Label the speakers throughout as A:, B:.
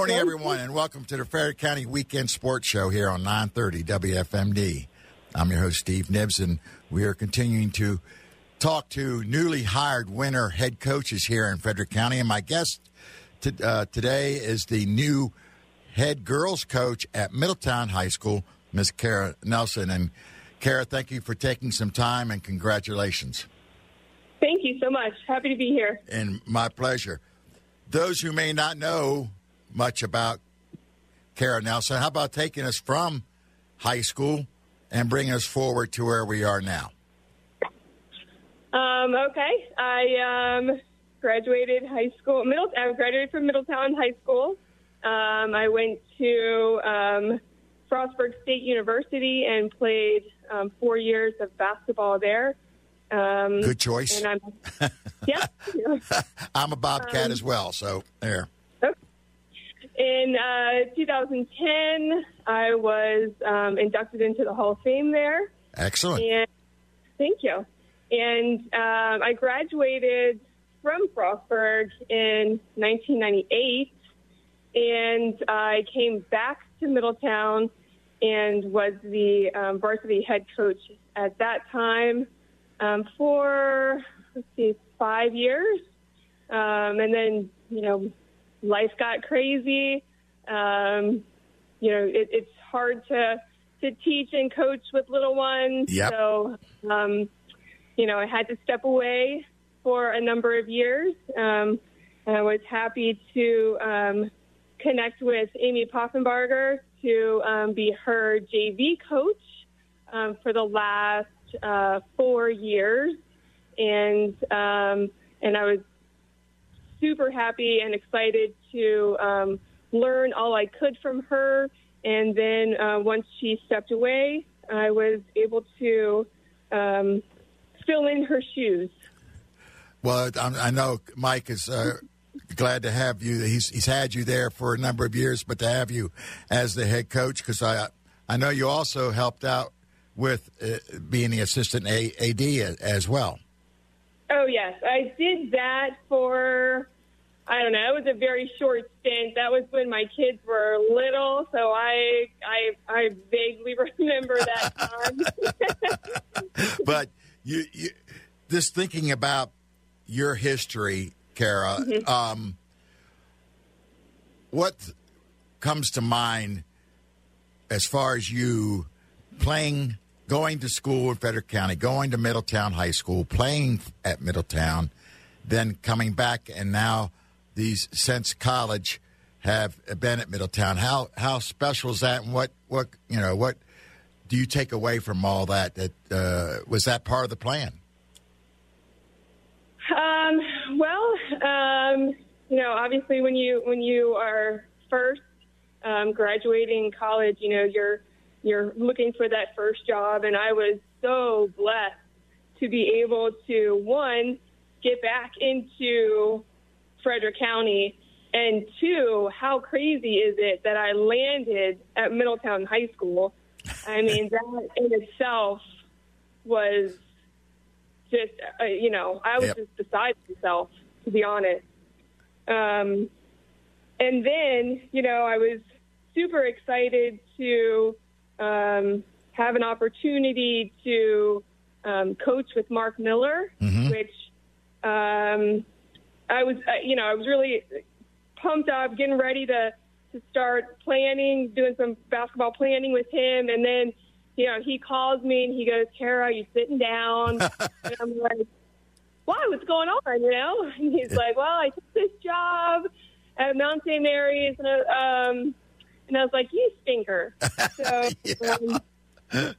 A: morning, everyone, and welcome to the Frederick County Weekend Sports Show here on 930 WFMD. I'm your host, Steve Nibbs, and we are continuing to talk to newly hired winter head coaches here in Frederick County. And my guest to, uh, today is the new head girls coach at Middletown High School, Miss Kara Nelson. And Kara, thank you for taking some time and congratulations.
B: Thank you so much. Happy to be here.
A: And my pleasure. Those who may not know much about Kara Nelson, how about taking us from high school and bringing us forward to where we are now?
B: Um, okay. I um, graduated high school. Middle. I graduated from Middletown High School. Um, I went to um, Frostburg State University and played um, four years of basketball there. Um,
A: Good choice.
B: And I'm, yeah.
A: I'm a Bobcat as well, so there.
B: In uh, 2010, I was um, inducted into the Hall of Fame there.
A: Excellent.
B: And thank you. And um, I graduated from Frostburg in 1998, and I came back to Middletown and was the um, varsity head coach at that time um, for let's see, five years, um, and then you know life got crazy. Um, you know, it, it's hard to to teach and coach with little ones.
A: Yep.
B: So, um, you know, I had to step away for a number of years. Um, and I was happy to um, connect with Amy Poffenbarger to um, be her JV coach um, for the last uh, four years, and um, and I was super happy and excited to um, learn all I could from her. And then uh, once she stepped away, I was able to um, fill in her shoes.
A: Well, I know Mike is uh, glad to have you. He's he's had you there for a number of years, but to have you as the head coach, because I I know you also helped out with uh, being the assistant AD as well.
B: Oh yes, I did that for I don't know. It was a very short stint. That was when my kids were little, so I I I vaguely remember that time.
A: but you, you just thinking about your history, Kara. Um, what comes to mind as far as you playing, going to school in Frederick County, going to Middletown High School, playing at Middletown, then coming back, and now these since college have been at Middletown. How how special is that, and what what you know what do you take away from all that? That uh, was that part of the plan?
B: Um, well, um, you know, obviously when you when you are first um, graduating college, you know, you're you're looking for that first job, and I was so blessed to be able to one get back into Frederick County, and two, how crazy is it that I landed at Middletown High School? I mean, that in itself was just, uh, you know, I was
A: Yep.
B: just beside myself, to be honest. Um, and then, you know, I was super excited to um, have an opportunity to um, coach with Mark Miller, which um, I was, uh, you know, I was really pumped up, getting ready to to start planning, doing some basketball planning with him, and then, you know, he calls me and he goes, "Kara, are you sitting down?" and I'm like, "Why? What's going on?" You know? And he's like, "Well, I took this job at Mount St. Mary's, and um, and I was like, you stinker." So. Um,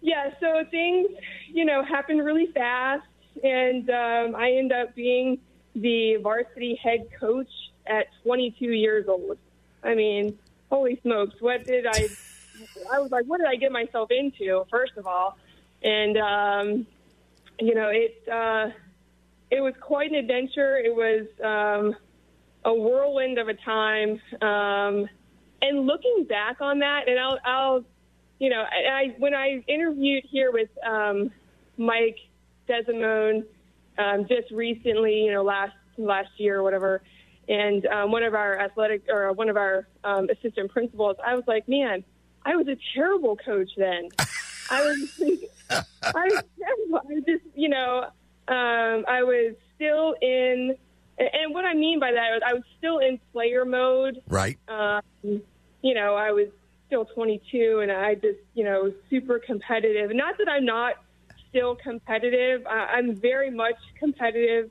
B: yeah, so things, you know, happened really fast, and um, I end up being the varsity head coach at 22 years old. I mean, holy smokes, what did I? I was like, what did I get myself into? First of all, and um, you know, it uh, it was quite an adventure. It was um, a whirlwind of a time. Um, and looking back on that, and I'll, I'll you know, I, I when I interviewed here with um, Mike Desimone um, just recently, you know, last last year or whatever, and um, one of our athletic or one of our um, assistant principals, I was like, man, I was a terrible coach then. I was, I was terrible. I just, you know, um, I was still in, and what I mean by that was I was still in player mode.
A: Right.
B: Um, you know, I was still 22, and I just, you know, super competitive. Not that I'm not still competitive. I, I'm very much competitive,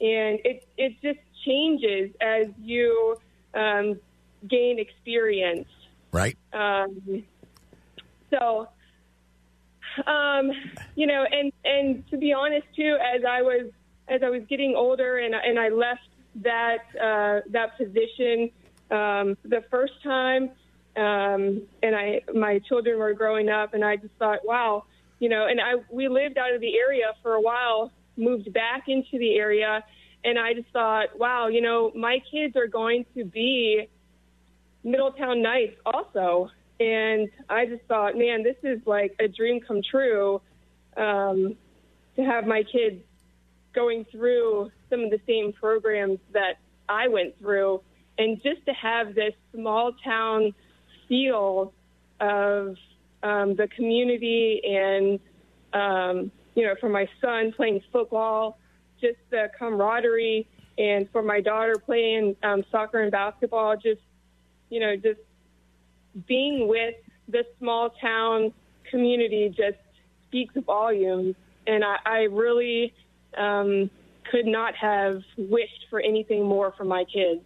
B: and it it just changes as you um, gain experience.
A: Right.
B: Um, so, um, you know, and and to be honest too, as I was as I was getting older and and I left that uh, that position um, the first time, um, and I my children were growing up, and I just thought, wow, you know, and I we lived out of the area for a while, moved back into the area, and I just thought, wow, you know, my kids are going to be Middletown Knights also. And I just thought, man, this is like a dream come true um, to have my kids going through some of the same programs that I went through. And just to have this small town feel of um, the community and, um, you know, for my son playing football, just the camaraderie, and for my daughter playing um, soccer and basketball, just, you know, just being with this small town community just speaks volumes. And I, I really um, could not have wished for anything more for my kids.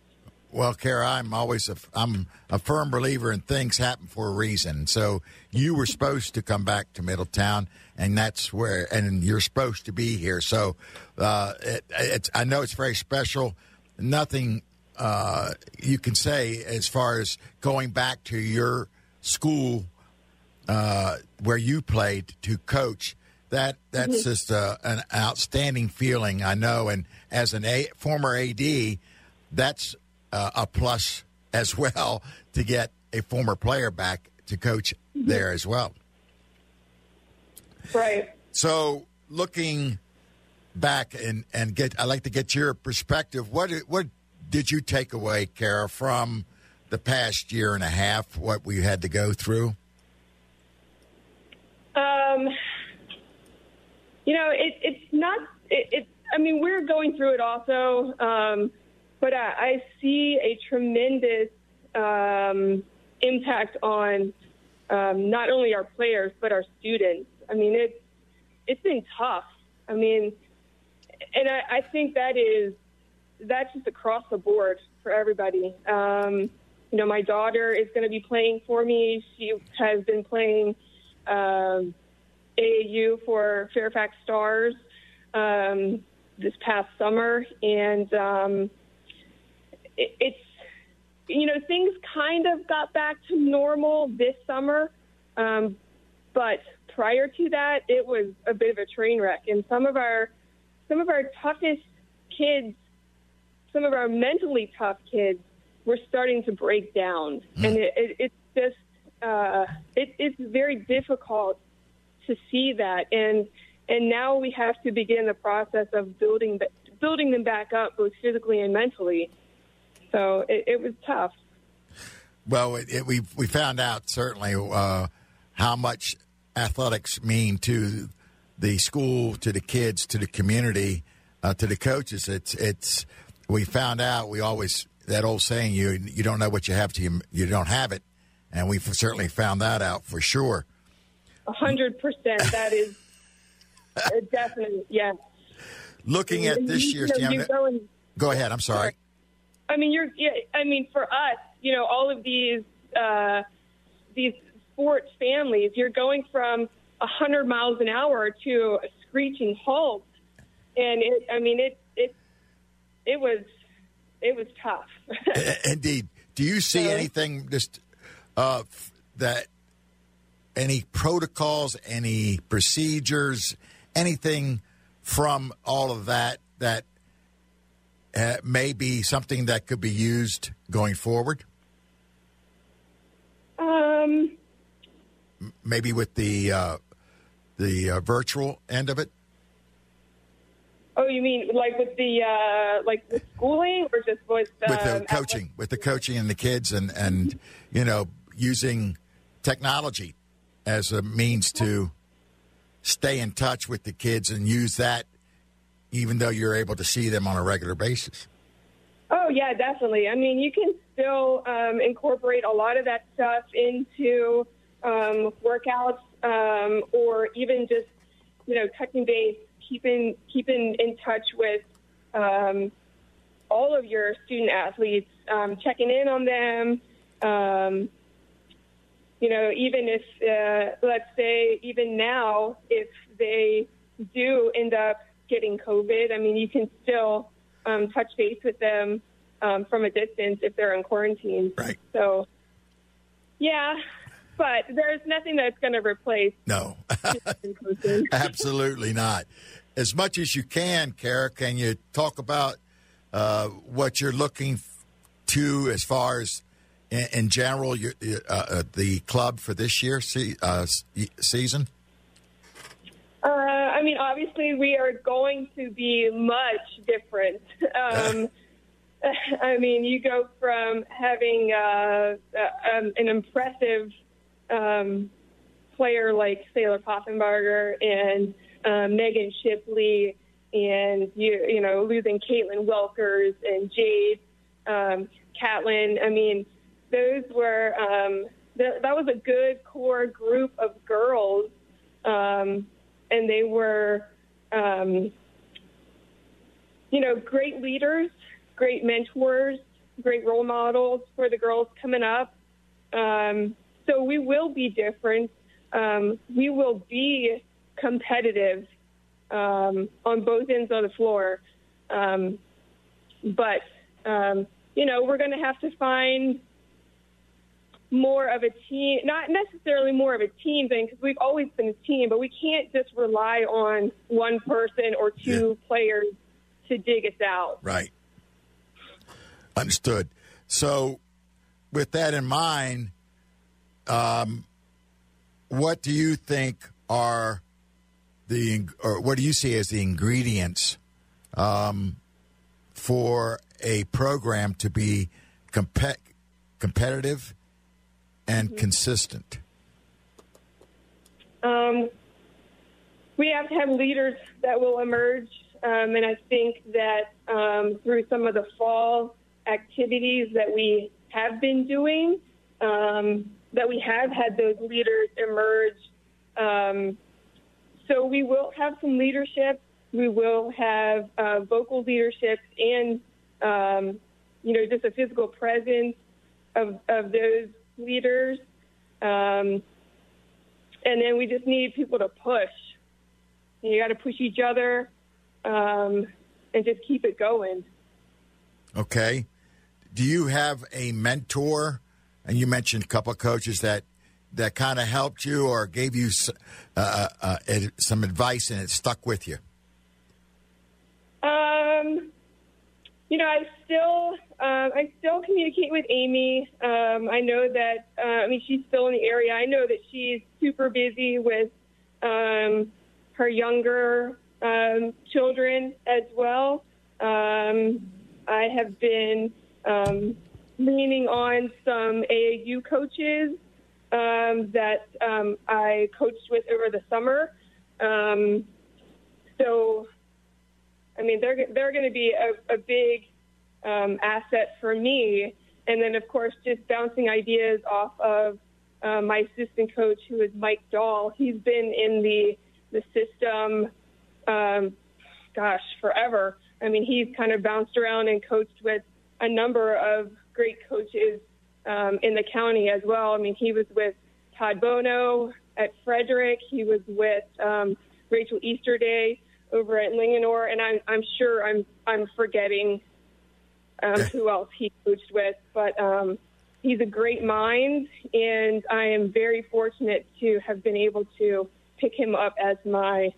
A: Well, Kara, I'm always a, I'm a firm believer in things happen for a reason. So you were supposed to come back to Middletown, and that's where, and you're supposed to be here. So uh, it, it's, I know it's very special. Nothing uh, you can say as far as going back to your school uh, where you played to coach. That that's mm-hmm. just uh, an outstanding feeling. I know, and as an a, former AD, that's uh, a plus as well to get a former player back to coach mm-hmm. there as well.
B: Right.
A: So looking back and and get, I like to get your perspective. What what did you take away, Kara, from the past year and a half? What we had to go through?
B: Um, you know, it, it's not. It, it, I mean, we're going through it also. Um, but I, I see a tremendous um, impact on um, not only our players but our students. I mean, it's it's been tough. I mean, and I, I think that is that's just across the board for everybody. Um, you know, my daughter is going to be playing for me. She has been playing um, AAU for Fairfax Stars um, this past summer, and um, it, it's you know things kind of got back to normal this summer, um, but prior to that, it was a bit of a train wreck. And some of our some of our toughest kids, some of our mentally tough kids, were starting to break down, mm. and it, it, it's just uh, it, it's very difficult to see that and and now we have to begin the process of building building them back up both physically and mentally so it, it was tough.
A: Well, it, it, we we found out certainly uh, how much athletics mean to the school, to the kids, to the community, uh, to the coaches. It's it's we found out. We always that old saying you you don't know what you have to you, you don't have it, and we've certainly found that out for sure.
B: A hundred percent. That is definitely yes.
A: Looking at this year's team, go ahead. I'm sorry.
B: I mean, you're. Yeah, I mean, for us, you know, all of these uh, these sports families, you're going from a hundred miles an hour to a screeching halt, and it. I mean, it. It. It was. It was tough.
A: Indeed. Do you see anything just uh, that any protocols, any procedures, anything from all of that that uh, may be something that could be used going forward?
B: Um,
A: maybe with the uh, the uh, virtual end of it.
B: Oh, you mean like with the uh, like with schooling or just with um,
A: with the coaching, with the coaching and the kids, and and you know using technology as a means to stay in touch with the kids and use that, even though you're able to see them on a regular basis.
B: Oh yeah, definitely. I mean, you can still um, incorporate a lot of that stuff into um, workouts um, or even just you know touching base keeping keeping in touch with um, all of your student athletes, um, checking in on them. You know, even if uh, let's say even now, if they do end up getting COVID, I mean, you can still um, touch base with them um, from a distance if they're in quarantine.
A: Right.
B: So, yeah, but there's nothing that's going to replace.
A: No, absolutely not as much as you can, Kara, can you talk about uh, what you're looking to as far as, in, general, your, uh, uh, the club for this year uh, season?
B: Uh, I mean, obviously, we are going to be much different. Um, I mean, you go from having uh, um, an impressive um, player like Sailor Poffenbarger and um, Megan Shipley and you you know losing Caitlin Welkers and Jade um, Catlin. I mean, those were um, th- that was a good core group of girls, um, and they were um, you know great leaders, great mentors, great role models for the girls coming up. Um, so we will be different. Um, we will be competitive um, on both ends of the floor. But, you know, we're going to have to find more of a team, not necessarily more of a team thing, because we've always been a team, but we can't just rely on one person or two yeah. players to dig us out.
A: Right. Understood. So, with that in mind, um, what do you think are the or what do you see as the ingredients um, for a program to be compet- competitive and mm-hmm. consistent?
B: Um, we have to have leaders that will emerge, um, and I think that um, through some of the fall activities that we have been doing, um, that we have had those leaders emerge um, so we will have some leadership. We will have uh, vocal leadership and, um, you know, just a physical presence of, of those leaders. Um, and then we just need people to push. You got to push each other um, and just keep it going.
A: Okay. Do you have a mentor? And you mentioned a couple of coaches that that kind of helped you or gave you uh, uh, uh some advice and it stuck with you?
B: Um, you know, I still um, I still communicate with Amy. Um, I know that uh, I mean she's still in the area. I know that she's super busy with um, her younger um, children as well. Um, I have been um, leaning on some AAU coaches um, that um, I coached with over the summer. Um, so, I mean, they're they're going to be a, a big um, asset for me. And then, of course, just bouncing ideas off of uh, my assistant coach, who is Mike Dahl. He's been in the the system, um, gosh, forever. I mean, he's kind of bounced around and coached with a number of great coaches um, in the county as well. I mean, he was with Todd Bono at Frederick. He was with um, Rachel Easterday over at Linganore, and I'm, I'm sure I'm I'm forgetting um, who else he coached with, but um, he's a great mind, and I am very fortunate to have been able to pick him up as my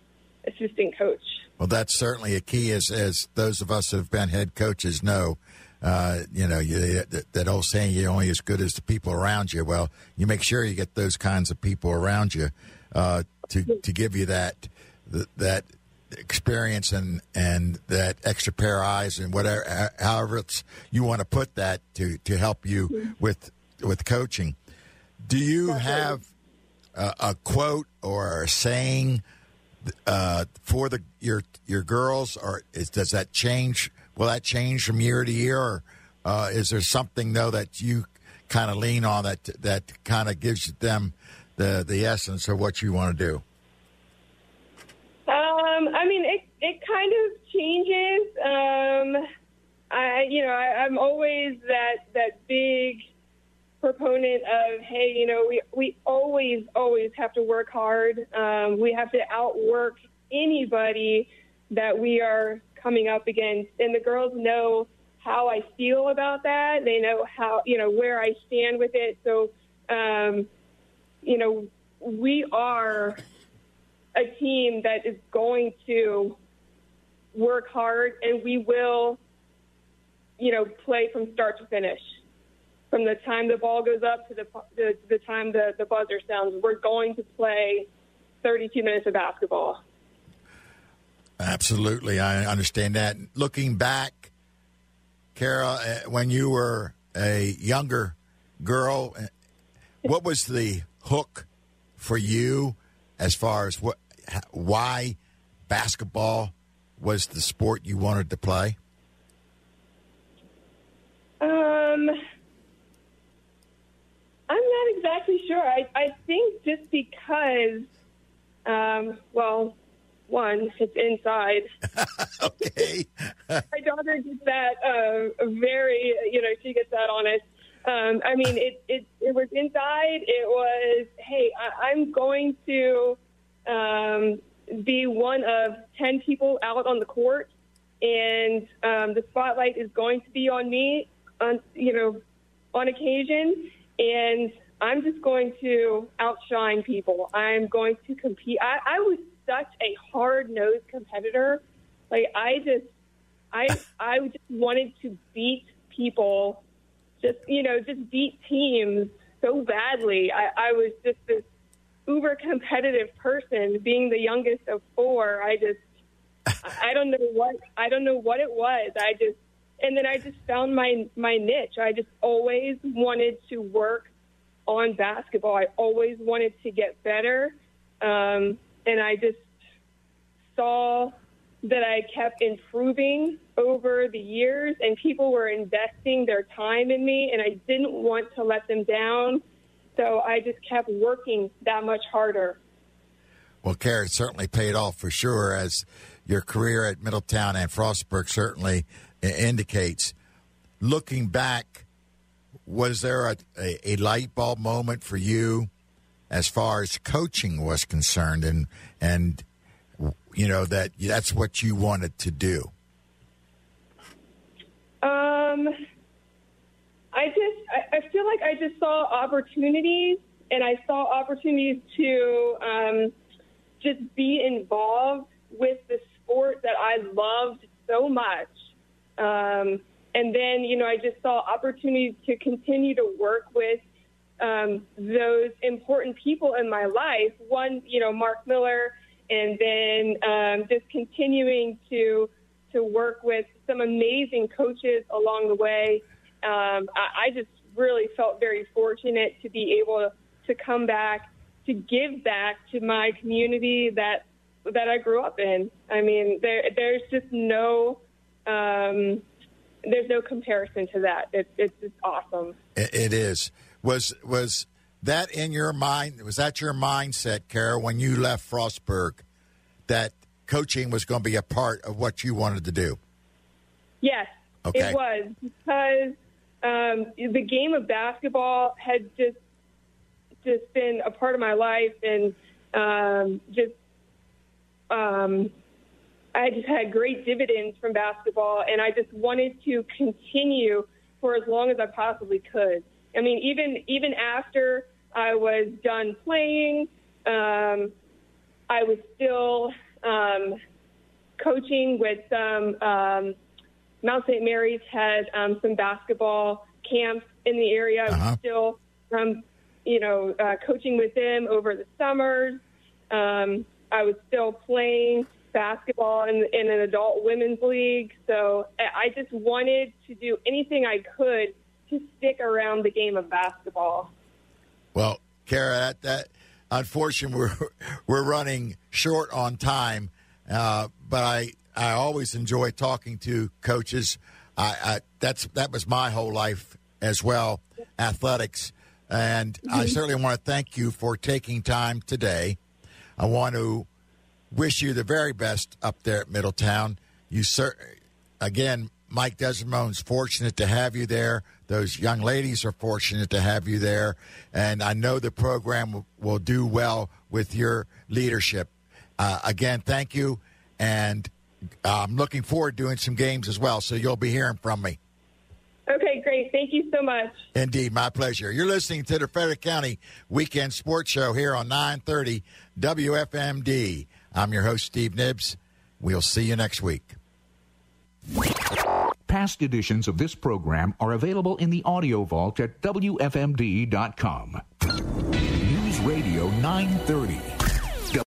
B: assistant coach.
A: Well, that's certainly a key, as as those of us who have been head coaches know uh, you know, you, that, that, old saying, you're only as good as the people around you. Well, you make sure you get those kinds of people around you uh, to to give you that that experience and and that extra pair of eyes and whatever however it's you want to put that to to help you
B: Mm-hmm.
A: with with coaching. Do you have a, a quote or a saying uh, for the your your girls or is, does that change will that change from year to year or uh, is there something though that you kind of lean on that that kind of gives them the the essence of what you want to do
B: Um, I mean, it it kind of changes. Um, I you know I, I'm always that that big proponent of hey you know we we always always have to work hard. Um, we have to outwork anybody that we are coming up against, and the girls know how I feel about that. They know how you know where I stand with it. So um, you know we are a team that is going to work hard and we will, you know, play from start to finish. From the time the ball goes up to the, the, the time the, the buzzer sounds, we're going to play 32 minutes of basketball.
A: Absolutely, I understand that. Looking back, Kara, uh, when you were a younger girl, uh, what was the hook for you as far as what, why basketball was the sport you wanted to play?
B: Um, I'm not exactly sure. I, I think just because, um, well, one, it's inside.
A: okay.
B: my daughter gets that uh, very, you know, she gets that on us. Um, I mean, it, it it was inside. It was, hey, I, I'm going to um, be one of ten people out on the court, and um, the spotlight is going to be on me, on you know, on occasion, and I'm just going to outshine people. I'm going to compete. I, I was such a hard nosed competitor. Like I just I I just wanted to beat people, just you know, just beat teams so badly. I, I was just this uber competitive person. Being the youngest of four, I just I don't know what I don't know what it was. I just and then I just found my my niche. I just always wanted to work on basketball. I always wanted to get better, um, and I just saw that I kept improving over the years, and people were investing their time in me, and I didn't want to let them down. So I just kept working that much harder.
A: Well, Kara, it certainly paid off for sure, as your career at Middletown and Frostburg certainly indicates. Looking back, was there a, a, a light bulb moment for you as far as coaching was concerned, and and you know that that's what you wanted to do?
B: Um, I just, I, feel like I just saw opportunities, and I saw opportunities to um, just be involved with the sport that I loved so much. Um, and then, you know, I just saw opportunities to continue to work with um, those important people in my life. One, you know, Mark Miller, and then um, just continuing to to work with some amazing coaches along the way. Um, I, I just really felt very fortunate to be able to come back to give back to my community that that I grew up in. I mean, there there's just no um, there's no comparison to that. It, it's just awesome.
A: It, it is. Was was that in your mind? Was that your mindset, Kara, when you left Frostburg, that coaching was going to be a part of what you wanted to do?
B: Yes,
A: Okay.
B: it was because um, the game of basketball had just just been a part of my life, and um, just um, I just had great dividends from basketball, and I just wanted to continue for as long as I possibly could. I mean, even even after I was done playing, um, I was still um, coaching with some. Um, Mount St. Mary's had um, some basketball camps in the area. I was
A: Uh-huh.
B: still, um, you know, uh, coaching with them over the summers. Um, I was still playing basketball in, in an adult women's league. So I just wanted to do anything I could to stick around the game of basketball.
A: Well, Kara, that, that unfortunately we're we're running short on time, uh, but I I always enjoy talking to coaches. I, I, that's that was my whole life as well, athletics, and mm-hmm. I certainly want to thank you for taking time today. I want to wish you the very best up there at Middletown. You sir, again, Mike Desimone's fortunate to have you there. Those young ladies are fortunate to have you there, and I know the program will, will do well with your leadership. Uh, again, thank you, and I'm looking forward to doing some games as well. So you'll be hearing from me.
B: Okay, great. Thank you so much.
A: Indeed, my pleasure. You're listening to the Frederick County Weekend Sports Show here on 930 WFMD. I'm your host, Steve Nibbs. We'll see you next week.
C: Past editions of this program are available in the audio vault at WFMD.com. News Radio 930.